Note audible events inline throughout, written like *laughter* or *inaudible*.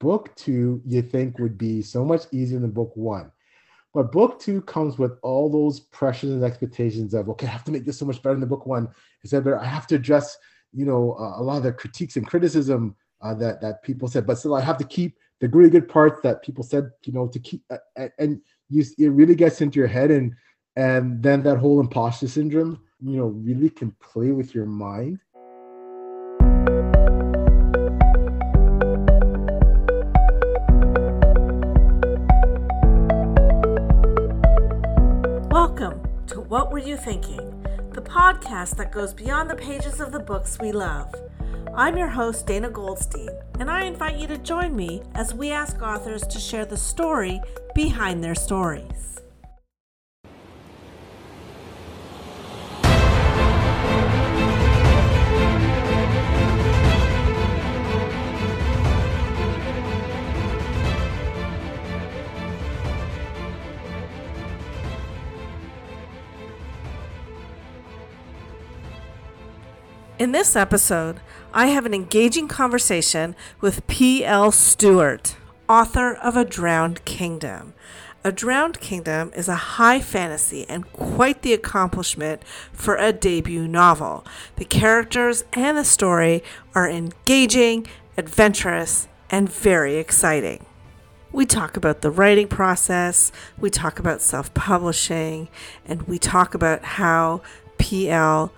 book two you think would be so much easier than book one. But book two comes with all those pressures and expectations of, okay, I have to make this so much better than the book one. Instead, I have to address, you know, uh, a lot of the critiques and criticism uh, that that people said, but still I have to keep the really good parts that people said, you know, to keep. Uh, and you, it really gets into your head, and and then that whole imposter syndrome, you know, really can play with your mind What Were You Thinking? The podcast that goes beyond the pages of the books we love. I'm your host, Dana Goldstein, and I invite you to join me as we ask authors to share the story behind their stories. In this episode, I have an engaging conversation with P.L. Stewart, author of A Drowned Kingdom. A Drowned Kingdom is a high fantasy and quite the accomplishment for a debut novel. The characters and the story are engaging, adventurous, and very exciting. We talk about the writing process, we talk about self publishing, and we talk about how PL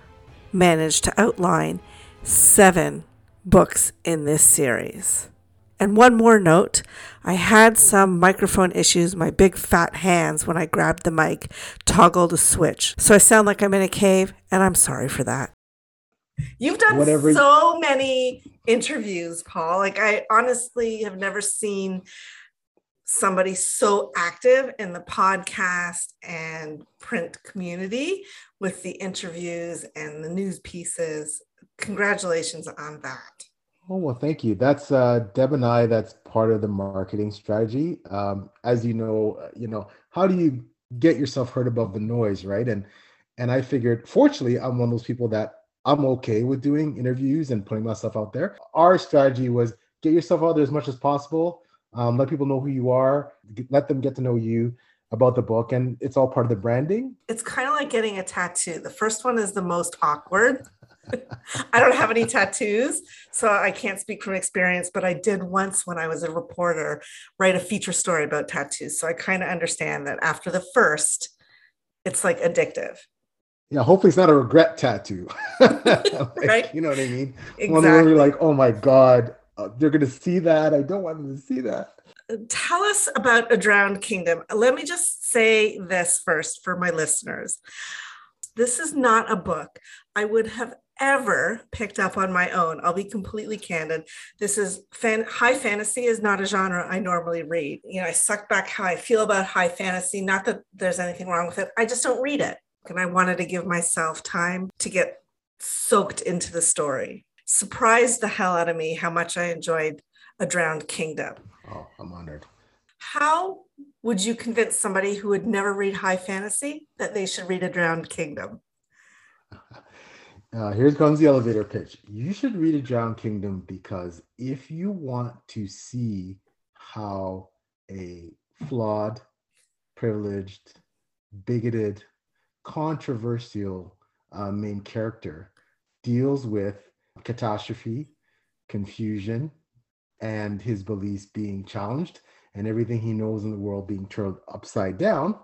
managed to outline seven books in this series. And one more note I had some microphone issues. My big fat hands, when I grabbed the mic, toggled a switch. So I sound like I'm in a cave, and I'm sorry for that. You've done Whatever. so many interviews, Paul. Like, I honestly have never seen somebody so active in the podcast and print community with the interviews and the news pieces. Congratulations on that. Oh well, thank you. That's uh, Deb and I. That's part of the marketing strategy. Um, as you know, uh, you know how do you get yourself heard above the noise, right? And and I figured, fortunately, I'm one of those people that I'm okay with doing interviews and putting myself out there. Our strategy was get yourself out there as much as possible um, let people know who you are, let them get to know you about the book, and it's all part of the branding. It's kind of like getting a tattoo. The first one is the most awkward. *laughs* I don't have any tattoos, so I can't speak from experience, but I did once when I was a reporter write a feature story about tattoos. So I kind of understand that after the first, it's like addictive. Yeah, hopefully it's not a regret tattoo. *laughs* like, *laughs* right? You know what I mean? Exactly. One where you're like, oh my God, uh, they're going to see that. I don't want them to see that. Tell us about A Drowned Kingdom. Let me just say this first for my listeners. This is not a book I would have ever picked up on my own. I'll be completely candid. This is fan, high fantasy is not a genre I normally read. You know, I suck back how I feel about high fantasy. Not that there's anything wrong with it. I just don't read it. And I wanted to give myself time to get soaked into the story surprised the hell out of me how much I enjoyed A Drowned Kingdom. Oh, I'm honored. How would you convince somebody who would never read high fantasy that they should read A Drowned Kingdom? *laughs* Uh, here comes the elevator pitch. You should read A Drowned Kingdom because if you want to see how a flawed, privileged, bigoted, controversial uh, main character deals with catastrophe, confusion, and his beliefs being challenged, and everything he knows in the world being turned upside down.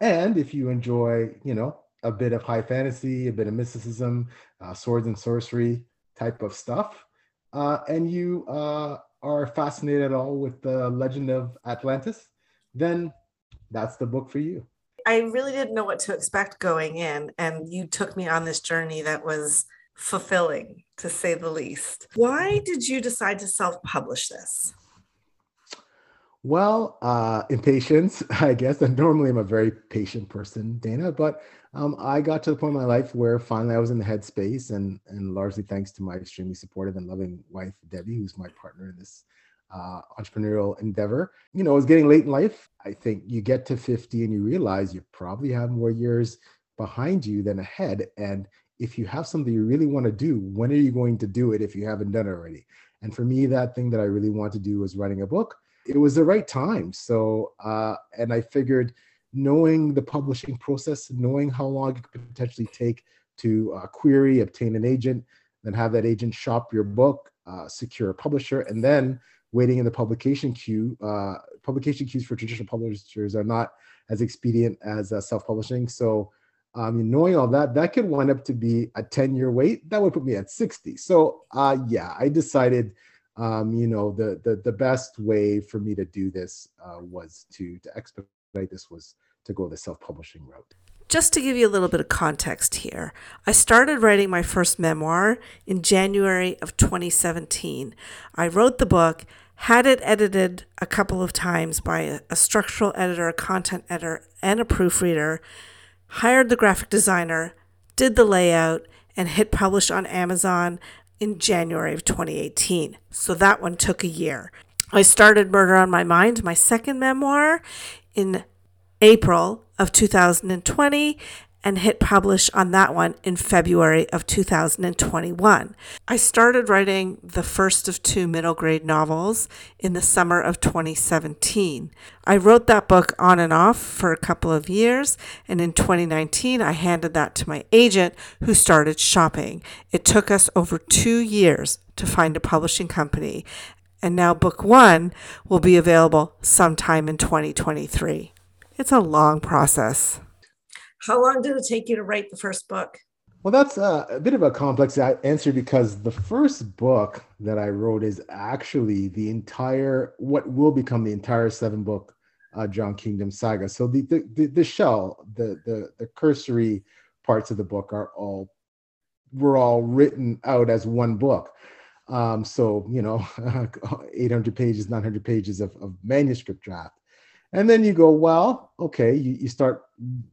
And if you enjoy, you know, a bit of high fantasy, a bit of mysticism, uh, swords and sorcery type of stuff, uh, and you uh, are fascinated at all with the legend of Atlantis, then that's the book for you. I really didn't know what to expect going in, and you took me on this journey that was fulfilling to say the least. Why did you decide to self publish this? Well, uh, impatience, *laughs* I guess. And normally I'm a very patient person, Dana, but um, I got to the point in my life where finally I was in the headspace, and and largely thanks to my extremely supportive and loving wife Debbie, who's my partner in this uh, entrepreneurial endeavor. You know, it's getting late in life. I think you get to 50 and you realize you probably have more years behind you than ahead, and if you have something you really want to do, when are you going to do it if you haven't done it already? And for me, that thing that I really want to do was writing a book. It was the right time. So, uh, and I figured knowing the publishing process, knowing how long it could potentially take to uh, query, obtain an agent, then have that agent shop your book, uh, secure a publisher, and then waiting in the publication queue. Uh, publication queues for traditional publishers are not as expedient as uh, self-publishing. So um, knowing all that, that could wind up to be a 10 year wait. That would put me at 60. So uh, yeah, I decided, um, you know, the, the, the best way for me to do this uh, was to, to expedite this was to go the self-publishing route. Just to give you a little bit of context here, I started writing my first memoir in January of 2017. I wrote the book, had it edited a couple of times by a, a structural editor, a content editor, and a proofreader hired the graphic designer, did the layout, and hit publish on Amazon in January of 2018. So that one took a year. I started Murder on My Mind, my second memoir, in April of 2020, and hit publish on that one in February of 2021. I started writing the first of two middle grade novels in the summer of 2017. I wrote that book on and off for a couple of years, and in 2019, I handed that to my agent who started shopping. It took us over two years to find a publishing company, and now book one will be available sometime in 2023. It's a long process. How long did it take you to write the first book? Well, that's a, a bit of a complex answer because the first book that I wrote is actually the entire, what will become the entire seven book uh, Drowned Kingdom saga. So the, the, the, the shell, the, the, the cursory parts of the book are all, were all written out as one book. Um, so, you know, *laughs* 800 pages, 900 pages of, of manuscript draft. And then you go, well, okay, you, you start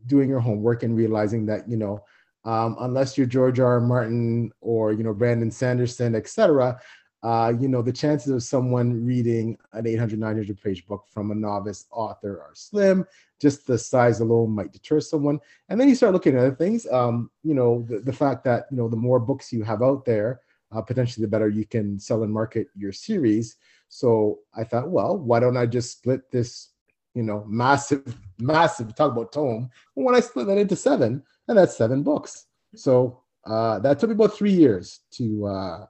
doing your homework and realizing that, you know, um, unless you're George R. R. Martin or, you know, Brandon Sanderson, etc., uh, you know, the chances of someone reading an 800, 900 page book from a novice author are slim. Just the size alone might deter someone. And then you start looking at other things. Um, you know, the, the fact that, you know, the more books you have out there, uh, potentially the better you can sell and market your series. So I thought, well, why don't I just split this you know, massive, *laughs* massive, talk about tome. When I split that into seven, and that's seven books. So uh, that took me about three years to uh,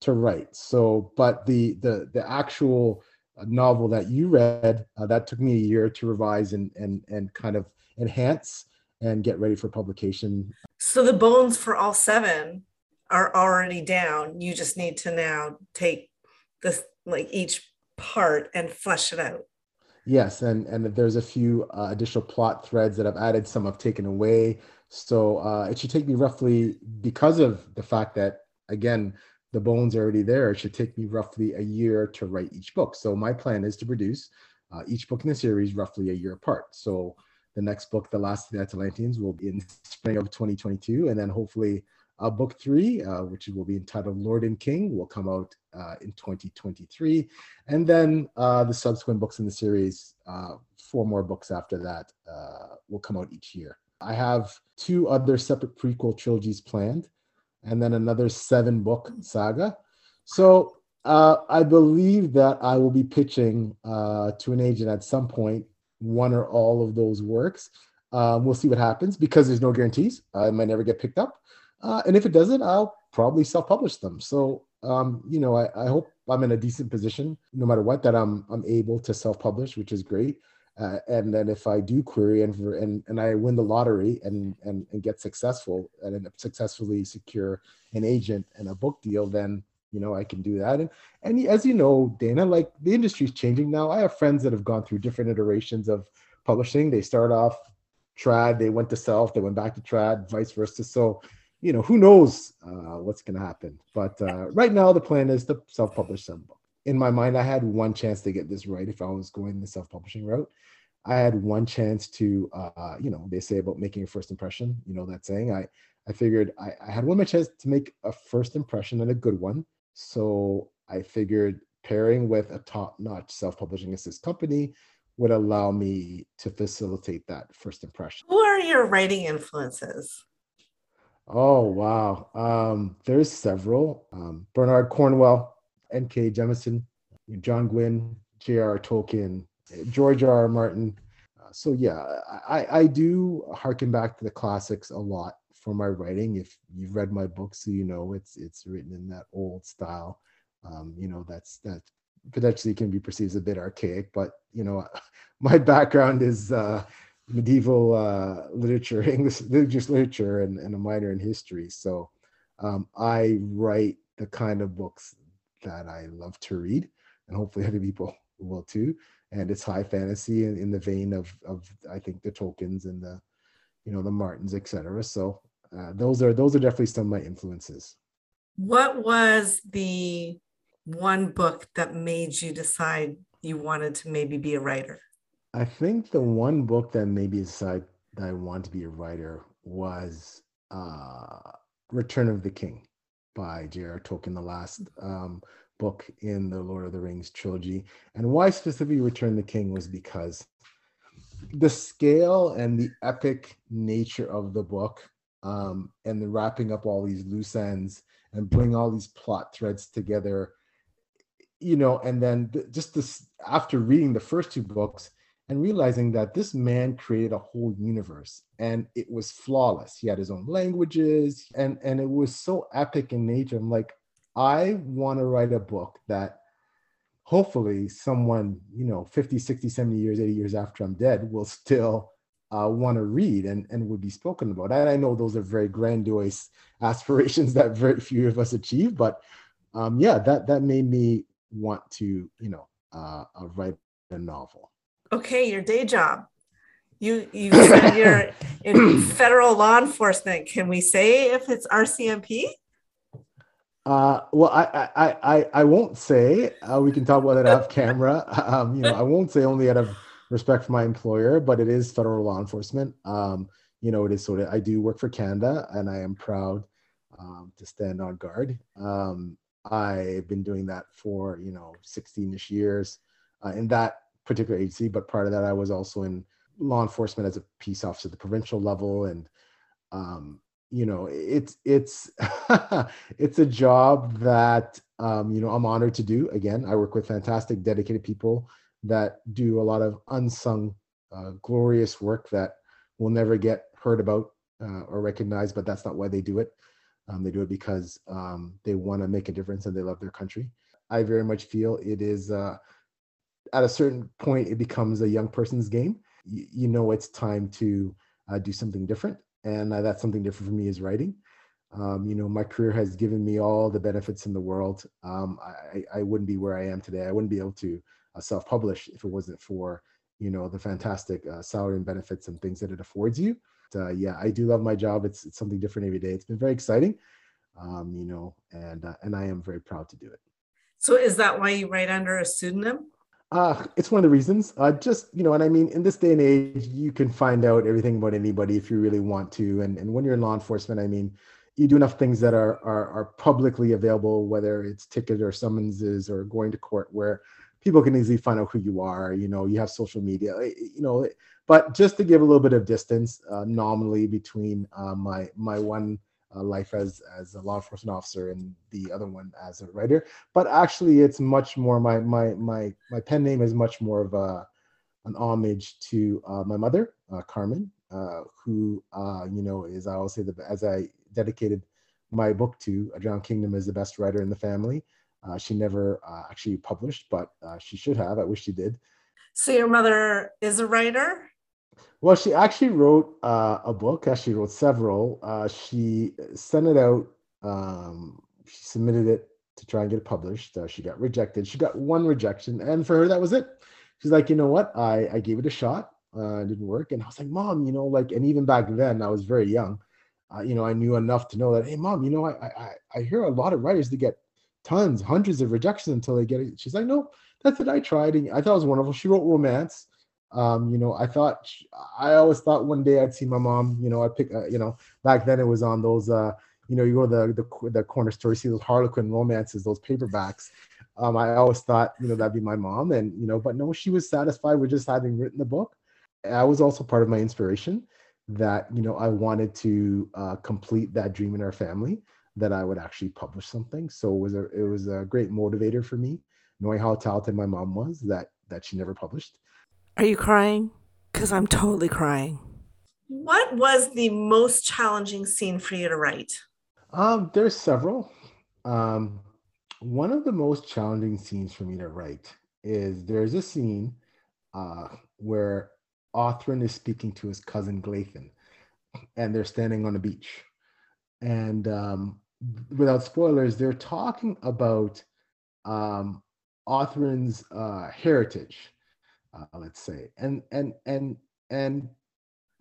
to write. So, but the the the actual novel that you read, uh, that took me a year to revise and and and kind of enhance and get ready for publication. So the bones for all seven are already down. You just need to now take this like each part and flesh it out. Yes, and and there's a few uh, additional plot threads that I've added. Some I've taken away. So uh, it should take me roughly, because of the fact that again the bones are already there. It should take me roughly a year to write each book. So my plan is to produce uh, each book in the series roughly a year apart. So the next book, The Last of the Atlanteans, will be in spring of 2022, and then hopefully uh, book three, uh, which will be entitled Lord and King, will come out uh, in 2023. And then uh, the subsequent books in the series, uh, four more books after that, uh, will come out each year. I have two other separate prequel trilogies planned, and then another seven book saga. So I believe that I will be pitching to an agent at some point one or all of those works. We'll see what happens because there's no guarantees. I might never get picked up. Uh, and if it doesn't, I'll probably self-publish them. So um, you know, I, I, hope I'm in a decent position, no matter what, that I'm I'm able to self-publish, which is great. Uh, and then if I do query and and and I win the lottery and and and get successful and successfully secure an agent and a book deal, then you know I can do that. And and as you know, Dana, like the industry's changing now. I have friends that have gone through different iterations of publishing. They start off trad, they went to self, they went back to trad, vice versa. So you know, who knows uh, what's going to happen. But uh, right now, the plan is to self-publish some book. In my mind, I had one chance to get this right if I was going the self-publishing route. I had one chance to, uh, you know, they say about making a first impression. You know that saying. I I figured I, I had one more chance to make a first impression and a good one. So I figured pairing with a top-notch self-publishing assist company would allow me to facilitate that first impression. Who are your writing influences? Oh wow. Um, there's several. Um, Bernard Cornwell, N.K. Jemisin, John Gwynne, J.R. Tolkien, George R. R. Martin. Uh, so yeah, I, I do harken back to the classics a lot for my writing. If you've read my books, so you know it's it's written in that old style. Um, you know that's that potentially can be perceived as a bit archaic, but you know *laughs* my background is uh, medieval uh, literature, *laughs* English English literature, and, and a minor in history. So um, I write the kind of books that I love to read, and hopefully other people *laughs* will too. And it's high fantasy in, in the vein of of I think the Tolkien's and the you know the Martins, etc. So uh, those are those are definitely some of my influences. What was the one book that made you decide you wanted to maybe be a writer? I think the one book that made me decide that I want to be a writer was uh, Return of the King by J.R. Tolkien, the last um, book in the Lord of the Rings trilogy. And why specifically Return of the King was because the scale and the epic nature of the book um, and the wrapping up all these loose ends and bring all these plot threads together you know and then just this after reading the first two books and realizing that this man created a whole universe and it was flawless. He had his own languages and and it was so epic in nature. I'm like i want to write a book that hopefully someone you know 50 60 70 years 80 years after i'm dead will still uh, want to read and, and would be spoken about. And i know those are very grandiose *laughs* aspirations that very few of us achieve but um, yeah that that made me want to you know uh, uh write a novel okay, your day job. You you said you're *coughs* in federal law enforcement. Can we say if it's RCMP? Uh, well, I, I, I, I won't say. Uh, we can talk about it off camera. *laughs* Um, you know, I won't say only out of respect for my employer, but it is federal law enforcement. Um, you know, it is sort of. I do work for Canada, and I am proud um, to stand on guard. Um, I've been doing that for you know 16ish years, uh, and that particular agency, but part of that I was also in law enforcement as a peace officer at the provincial level, and um, you know it's it's *laughs* it's a job that um, you know I'm honored to do. Again, I work with fantastic, dedicated people that do a lot of unsung, uh, glorious work that will never get heard about uh, or recognized, but that's not why they do it. Um, they do it because um, they want to make a difference and they love their country. I very much feel it is uh, at a certain point it becomes a young person's game. You, you know it's time to uh, do something different and uh, that's something different for me is writing. Um, you know my career has given me all the benefits in the world. Um, I, I wouldn't be where i am today. I wouldn't be able to uh, self-publish if it wasn't for you know the fantastic uh, salary and benefits and things that it affords you. Uh, yeah i do love my job. It's, it's something different every day. It's been very exciting. Um, you know and uh, and i am very proud to do it. So is that why you write under a pseudonym uh, it's one of the reasons. Uh, just you know, and I mean, in this day and age, you can find out everything about anybody if you really want to. And and when you're in law enforcement, I mean, you do enough things that are are, are publicly available, whether it's ticket or summonses or going to court, where people can easily find out who you are. You know, you have social media. Eh, you know, but just to give a little bit of distance, uh, nominally between uh, my my one life as as a law enforcement officer and the other one as a writer. But actually, it's much more my my my my pen name is much more of a an homage to uh, my mother, uh, Carmen, uh, who uh, you know is I always say that as I dedicated my book to, A Drowned Kingdom is the best writer in the family. Uh, she never actually published, but she should have. I wish she did. So your mother is a writer. Well, she actually wrote uh, a book. Actually, wrote several. Uh, she sent it out. Um, she submitted it to try and get it published. Uh, she got rejected. She got one rejection, and for her, that was it. She's like, you know what? I I gave it a shot. Uh, it didn't work, and I was like, mom, you know, like, and even back then, I was very young. Uh, you know, I knew enough to know that, hey, mom, you know, I I I hear a lot of writers that get tons, hundreds of rejections until they get it. She's like, no, that's it. I tried, and I thought it was wonderful. She wrote romance um, you know, I thought I always thought one day I'd see my mom. You know, I pick. Uh, you know, back then it was on those. Uh, you know, you go to the the, the corner store, you see those Harlequin romances, those paperbacks. Um, I always thought, you know, that'd be my mom, and you know, but no, she was satisfied with just having written the book. I was also part of my inspiration that you know I wanted to uh, complete that dream in our family. that I would actually publish something. So it was a it was a great motivator for me, knowing how talented my mom was that that she never published. Are you crying? Because I'm totally crying. What was the most challenging scene for you to write? Um, there's several. Um, one of the most challenging scenes for me to write is there's a scene uh, where Othrin is speaking to his cousin Glathan, and they're standing on a beach. And um, without spoilers, they're talking about um, Othrin's uh, heritage, uh, let's say, and and and and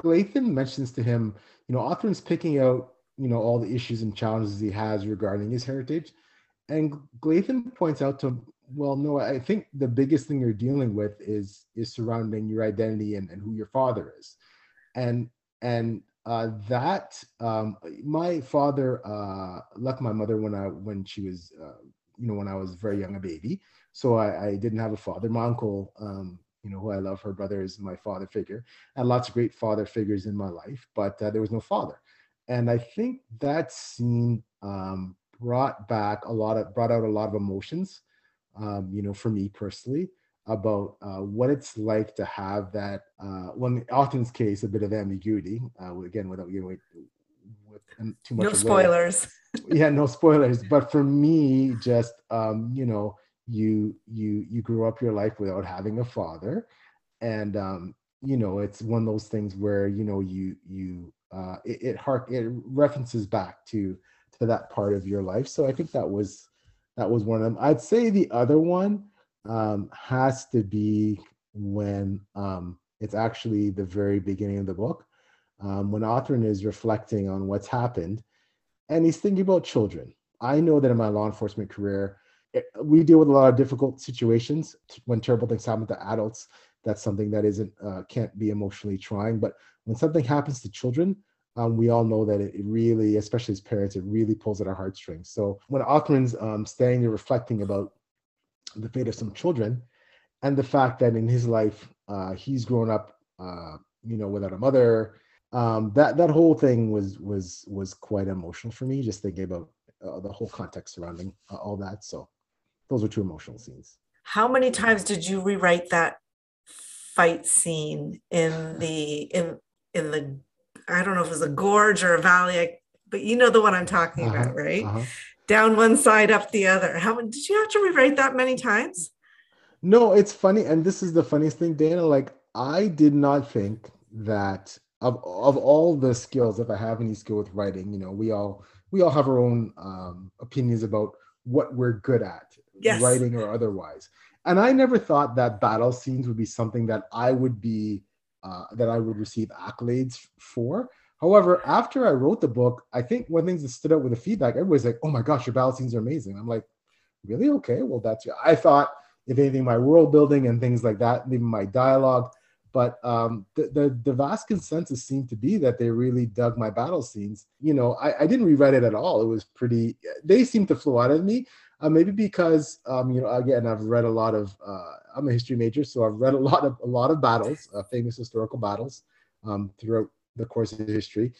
Glathan mentions to him, you know, Othrin's picking out, you know, all the issues and challenges he has regarding his heritage, and Glathan points out to well, no, I think the biggest thing you're dealing with is is surrounding your identity and, and who your father is, and and uh, that um, my father uh, left my mother when I when she was uh, you know when I was very young a baby, so I, I didn't have a father. My uncle, um, you know, who I love, her brother is my father figure. I had lots of great father figures in my life, but uh, there was no father, and I think that scene um, brought back a lot of brought out a lot of emotions, um, you know, for me personally about uh, what it's like to have that. Uh, well, in Othrin's case, a bit of ambiguity. Uh, again, without giving away with too much. No spoilers. yeah, no spoilers. But for me, just um, you know, you you you grew up your life without having a father, and um, you know, it's one of those things where you know you you uh, it hark, it references back to to that part of your life. So I think that was that was one of them. I'd say the other one um, has to be when um, it's actually the very beginning of the book, um, when Othrin is reflecting on what's happened, and he's thinking about children. I know that in my law enforcement career, we deal with a lot of difficult situations when terrible things happen to adults. That's something that isn't uh, can't be emotionally trying. But when something happens to children, um, we all know that it, it, really, especially as parents, it really pulls at our heartstrings. So when Othrin's um, standing there reflecting about the fate of some children, and the fact that in his life uh, he's grown up, uh, you know, without a mother. Um, that that whole thing was was was quite emotional for me, just thinking about uh, the whole context surrounding uh, all that. So those are two emotional scenes. How many times did you rewrite that fight scene in the in in the I don't know if it was a gorge or a valley, but you know the one I'm talking uh-huh, about, right? Uh-huh down one side, up the other. How did you have to rewrite that many times? No, it's funny, and this is the funniest thing, Dana. Like I did not think that of of all the skills, if I have any skill with writing, you know, we all we all have our own um, opinions about what we're good at, yes. writing or otherwise. And I never thought that battle scenes would be something that I would be uh, that I would receive accolades for. However, after I wrote the book, I think one thing that stood out with the feedback, everybody's like, "Oh my gosh, your battle scenes are amazing." I'm like, "Really? Okay, well that's." I thought, if anything, my world building and things like that, even my dialogue. But um, the, the, the vast consensus seemed to be that they really dug my battle scenes. You know, I, I didn't rewrite it at all. It was pretty. They seemed to flow out of me. Uh, maybe because um, you know, again, I've read a lot of. Uh, I'm a history major, so I've read a lot of a lot of battles, uh, famous historical battles, um, throughout the course of history.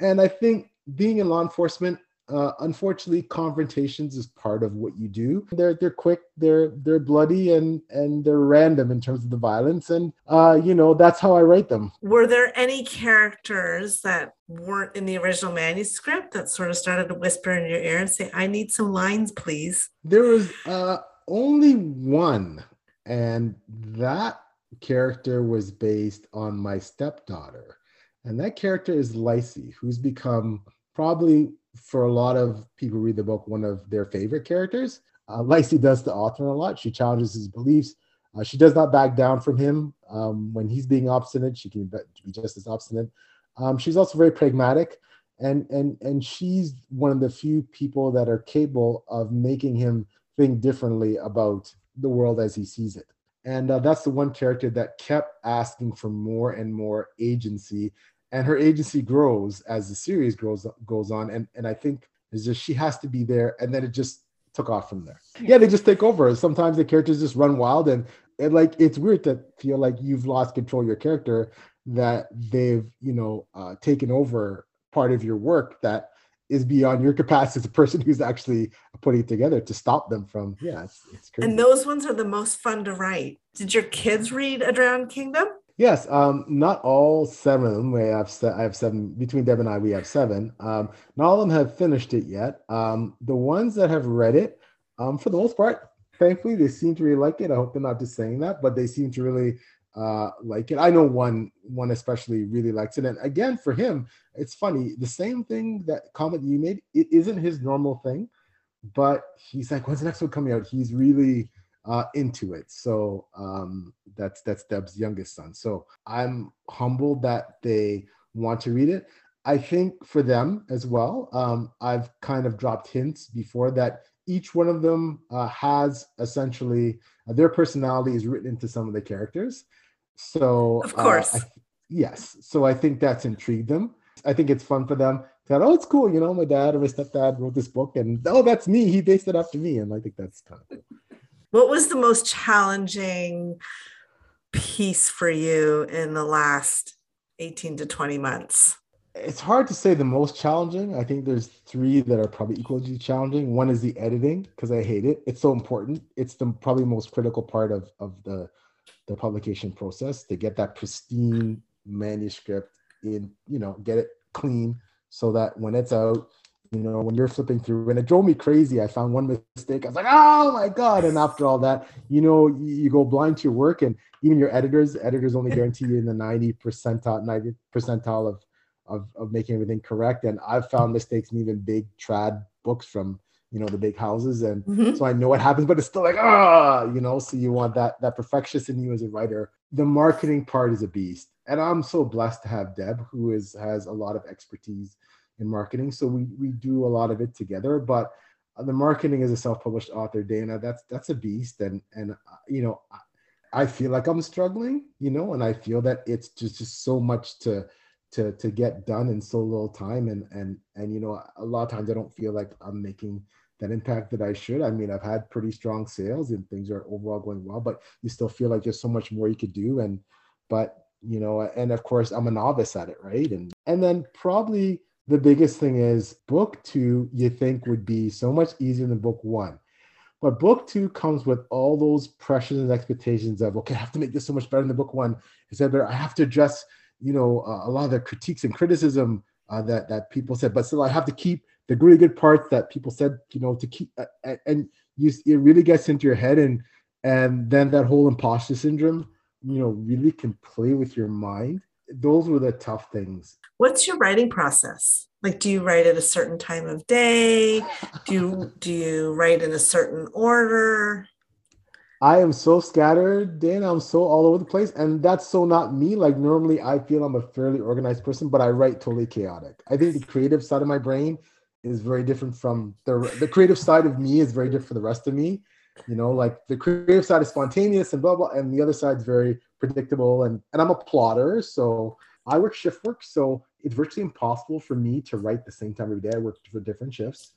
And I think being in law enforcement, uh, unfortunately, confrontations is part of what you do. They're they're quick, they're they're bloody, and and they're random in terms of the violence, and uh, you know that's how I write them. Were there any characters that weren't in the original manuscript that sort of started to whisper in your ear and say, "I need some lines, please"? There was uh, only one, and that character was based on my stepdaughter and that character is Lacey, who's become probably for a lot of people who read the book one of their favorite characters. Uh, Lacey does the author a lot. She challenges his beliefs. Uh, she does not back down from him um, when he's being obstinate. She can be just as obstinate. Um, she's also very pragmatic, and and and she's one of the few people that are capable of making him think differently about the world as he sees it. And uh, that's the one character that kept asking for more and more agency and her agency grows as the series grows goes on. And and i think it's just she has to be there. And then it just took off from there. Yeah. They just take over. Sometimes the characters just run wild. And and like it's weird to feel like you've lost control of your character that they've you know uh, taken over part of your work that is beyond your capacity as a person who's actually putting it together to stop them from yeah it's, it's crazy. and those ones are the most fun to write. Did your kids read a drowned kingdom yes um not all seven of them we have se- i have seven between deb and i we have seven um not all of them have finished it yet um the ones that have read it um for the most part thankfully they seem to really like it i hope they're not just saying that but they seem to really uh, like it. I know one one especially really likes it. And again, for him, it's funny. The same thing that comment you made, it isn't his normal thing, but he's like, when's the next one coming out? He's really uh, into it. So um, that's that's Deb's youngest son. So I'm humbled that they want to read it. I think for them as well, um, I've kind of dropped hints before that each one of them uh, has essentially uh, their personality is written into some of the characters. So, of course, uh, I, yes. So I think that's intrigued them. I think it's fun for them. That oh, it's cool. You know, my dad or my stepdad wrote this book, and oh, that's me. He based it after me, and I think that's kind of cool. What was the most challenging piece for you in the last 18 to 20 months? It's hard to say the most challenging. I think there's three that are probably equally challenging. One is the editing because I hate it. It's so important. It's the probably most critical part of of the the publication process to get that pristine manuscript in, you know, get it clean so that when it's out, you know, when you're flipping through, and it drove me crazy. I found one mistake. I was like, oh my God. And after all that, you know, you, you go blind to your work, and even your editors, editors only guarantee you in the 90 percentile, 90 percentile of, of, of making everything correct. And I've found mistakes in even big trad books from you know the big houses and mm-hmm. so i know what happens but it's still like ah you know so you want that that perfectionist in you as a writer the marketing part is a beast and i'm so blessed to have deb who is has a lot of expertise in marketing so we we do a lot of it together but the marketing as a self-published author dana that's that's a beast and and uh, you know I, I feel like i'm struggling you know and i feel that it's just just so much to to to get done in so little time and and and you know a lot of times i don't feel like i'm making that impact that I should. I mean, I've had pretty strong sales and things are overall going well, but you still feel like there's so much more you could do. And, but, you know, and of course I'm a novice at it, right? And, and then probably the biggest thing is book two, you think would be so much easier than book one. But book two comes with all those pressures and expectations of, okay, I have to make this so much better than book one. Is that better? I have to address, you know, uh, a lot of the critiques and criticism uh, that that people said, but still I have to keep the really good parts that people said, you know, to keep uh, and you it really gets into your head and and then that whole imposter syndrome, you know, really can play with your mind. Those were the tough things. What's your writing process? Like, do you write at a certain time of day? Do you do you write in a certain order? I am so scattered, Dan. I'm so all over the place. And that's so not me. Like normally I feel I'm a fairly organized person, but I write totally chaotic. I think the creative side of my brain is very different from the the creative side of me is very different from the rest of me. You know, like the creative side is spontaneous and blah blah, and the other side is very predictable. And and I'm a plotter, so I work shift work, so it's virtually impossible for me to write the same time every day. I work for different shifts.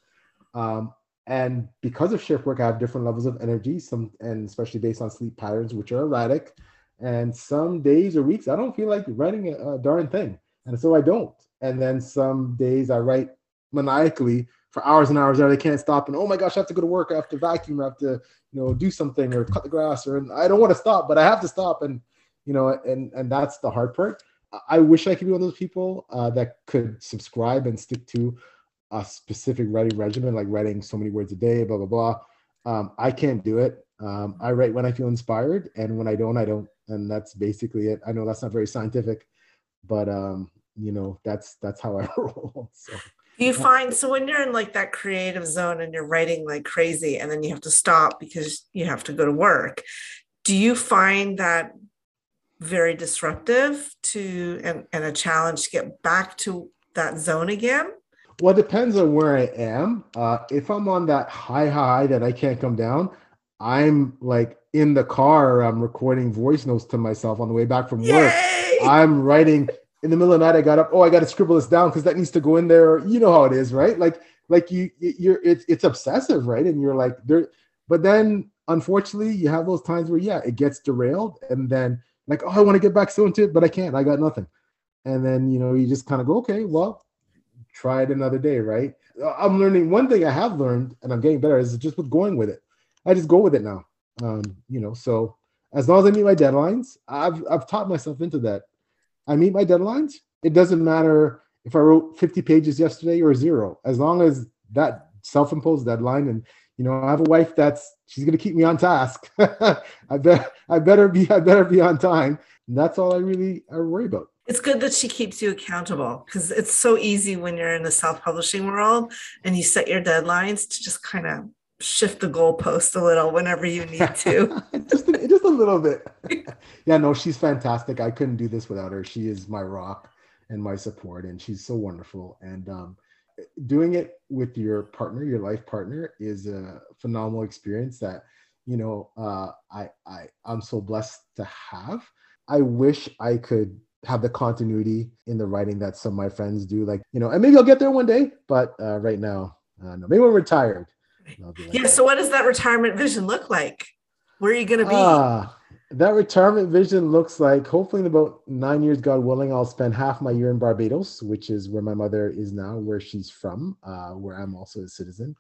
Um, and because of shift work, I have different levels of energy, some and especially based on sleep patterns, which are erratic. And some days or weeks I don't feel like writing a, a darn thing. And so I don't. And then some days I write maniacally for hours and hours that I can't stop. And oh my gosh, I have to go to work. I have to vacuum. I have to, you know, do something or cut the grass. Or I don't want to stop, but I have to stop. And you know, and and that's the hard part. I wish I could be one of those people uh, that could subscribe and stick to a specific writing regimen, like writing so many words a day, blah blah blah. Um, I can't do it. Um, I write when I feel inspired, and when I don't, I don't. And that's basically it. I know that's not very scientific, but um, you know, that's that's how I *laughs* roll. So you find so when you're in like that creative zone and you're writing like crazy and then you have to stop because you have to go to work do you find that very disruptive to and, and a challenge to get back to that zone again? Well it depends on where i am. Uh, if i'm on that high high that i can't come down i'm like in the car i'm recording voice notes to myself on the way back from work. I'm writing in the middle of the night, I got up. Oh, I got to scribble this down because that needs to go in there. You know how it is, right? Like, like you, you're it's it's obsessive, right? And you're like there, but then unfortunately, you have those times where yeah, it gets derailed, and then like, oh, I want to get back so into it, but I can't. I got nothing, and then you know you just kind of go, okay, well, try it another day, right? I'm learning one thing I have learned, and I'm getting better, is just with going with it. I just go with it now. Um, you know, so as long as I meet my deadlines, I've I've taught myself into that. I meet my deadlines. It doesn't matter if I wrote 50 pages yesterday or zero, as long as that self-imposed deadline and you know I have a wife that's she's gonna keep me on task. *laughs* I bet I better be I better be on time. And that's all I really I worry about it's good that she keeps you accountable because it's so easy when you're in the self-publishing world and you set your deadlines to just kind of shift the goalpost a little whenever you need to. *laughs* just, a, just a little bit. *laughs* yeah, no, she's fantastic. I couldn't do this without her. She is my rock and my support, and she's so wonderful. And um, doing it with your partner, your life partner, is a phenomenal experience that you know uh, I I I'm so blessed to have. I wish I could have the continuity in the writing that some of my friends do. Like, you know, and maybe I'll get there one day, but uh, right now, uh, no. Maybe when I'm retired. Like yeah. That. So, what does that retirement vision look like? Where are you going to be? Uh, that retirement vision looks like hopefully in about nine years, God willing, I'll spend half my year in Barbados, which is where my mother is now, where she's from, uh, where I'm also a citizen.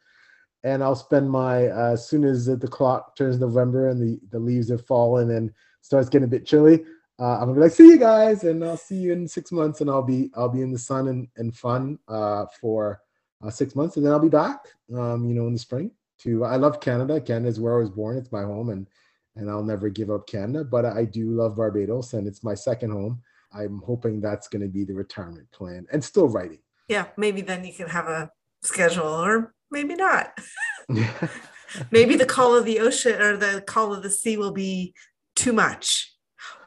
And I'll spend my uh, as soon as the clock turns November and the, the leaves have fallen and starts getting a bit chilly, uh, I'm gonna be like, see you guys, and I'll see you in six months, and I'll be I'll be in the sun and, and fun uh, for uh, six months, and then I'll be back, um, you know, in the spring. To I love Canada. Canada is where I was born. It's my home, and and I'll never give up Canada. But I do love Barbados, and it's my second home. I'm hoping that's going to be the retirement plan, and still writing. Yeah, maybe then you can have a schedule, or maybe not. *laughs* maybe the call of the ocean or the call of the sea will be too much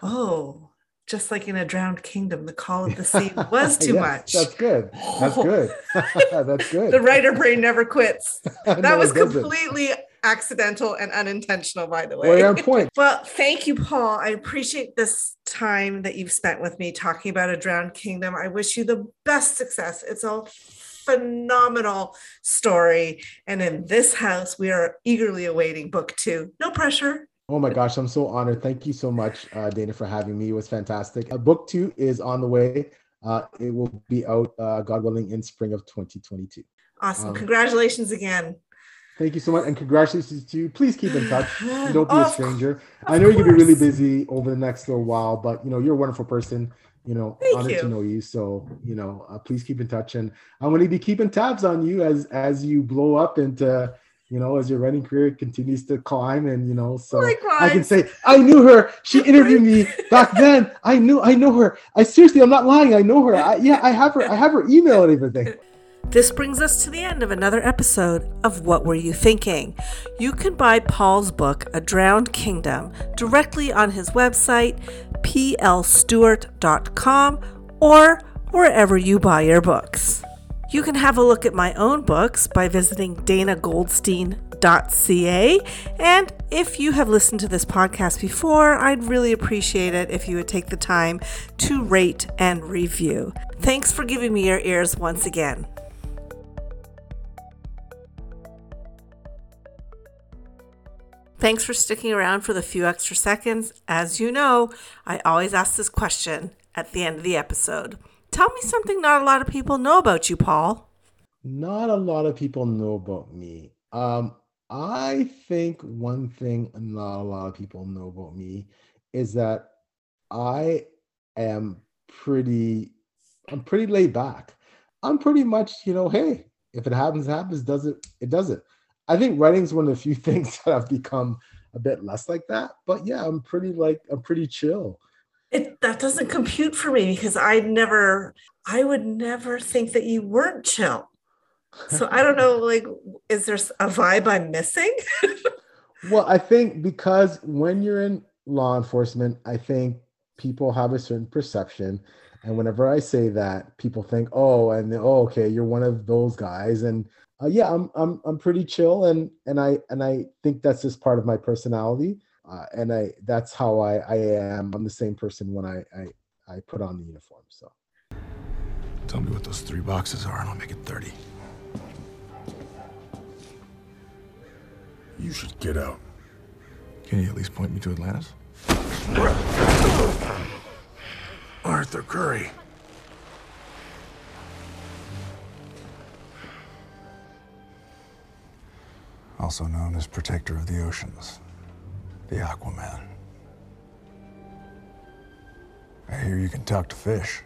oh, just like in a drowned kingdom, the call of the sea *laughs* was too yes, much. That's good. That's oh. good. *laughs* that's *laughs* good. the writer brain never quits. That no, was completely accidental and unintentional, by the way. Well, point. well, thank you, Paul. I appreciate this time that you've spent with me talking about a drowned kingdom. I wish you the best success. It's a phenomenal story. And in this house, we are eagerly awaiting book two. No pressure. Oh my gosh, I'm so honored. Thank you so much, uh, Dana, for having me. It was fantastic. Uh, book two is on the way. Uh, it will be out, uh, God willing, in spring of 2022. Awesome. Um, congratulations again. Thank you so much. And congratulations to you. Please keep in touch. *sighs* Don't be a stranger. I know you're going to be really busy over the next little while, but you know, you're a wonderful person. You know, Thank honored you. to know you. So, you know, uh, please keep in touch. And I'm going to be keeping tabs on you as as you blow up into you know, as your writing career continues to climb, and you know, so Likewise. I can say I knew her. She *laughs* interviewed me back then. I knew, I know her. I seriously, I'm not lying. I know her. I, yeah, I have her. I have her email and everything. This brings us to the end of another episode of What Were You Thinking? You can buy Paul's book, A Drowned Kingdom, directly on his website, plstewart.com, or wherever you buy your books. You can have a look at my own books by visiting danagoldstein.ca. And if you have listened to this podcast before, I'd really appreciate it if you would take the time to rate and review. Thanks for giving me your ears once again. Thanks for sticking around for the few extra seconds. As you know, I always ask this question at the end of the episode. Tell me something not a lot of people know about you, Paul. Not a lot of people know about me. Um, I think one thing not a lot of people know about me is that I am pretty I'm pretty laid back. I'm pretty much, you know, hey, if it happens, it happens. Does it? It doesn't. I think writing is one of the few *laughs* things that I've become a bit less like that. But yeah, I'm pretty like I'm pretty chill it that doesn't compute for me because I never I would never think that you weren't chill. So I don't know, like, is there a vibe I'm missing? *laughs* well, I think because when you're in law enforcement, I think people have a certain perception. And whenever I say that, people think, oh, and oh, okay, you're one of those guys. And uh, yeah, I'm I'm I'm pretty chill, and and I and I think that's just part of my personality uh, and I that's how I, I am. I'm the same person when I, I I put on the uniform. So tell me what those three boxes are, and I'll make it thirty. You should get out. Can you at least point me to Atlantis? Arthur Curry. Also known as Protector of the Oceans the Aquaman. I hear you can talk to fish.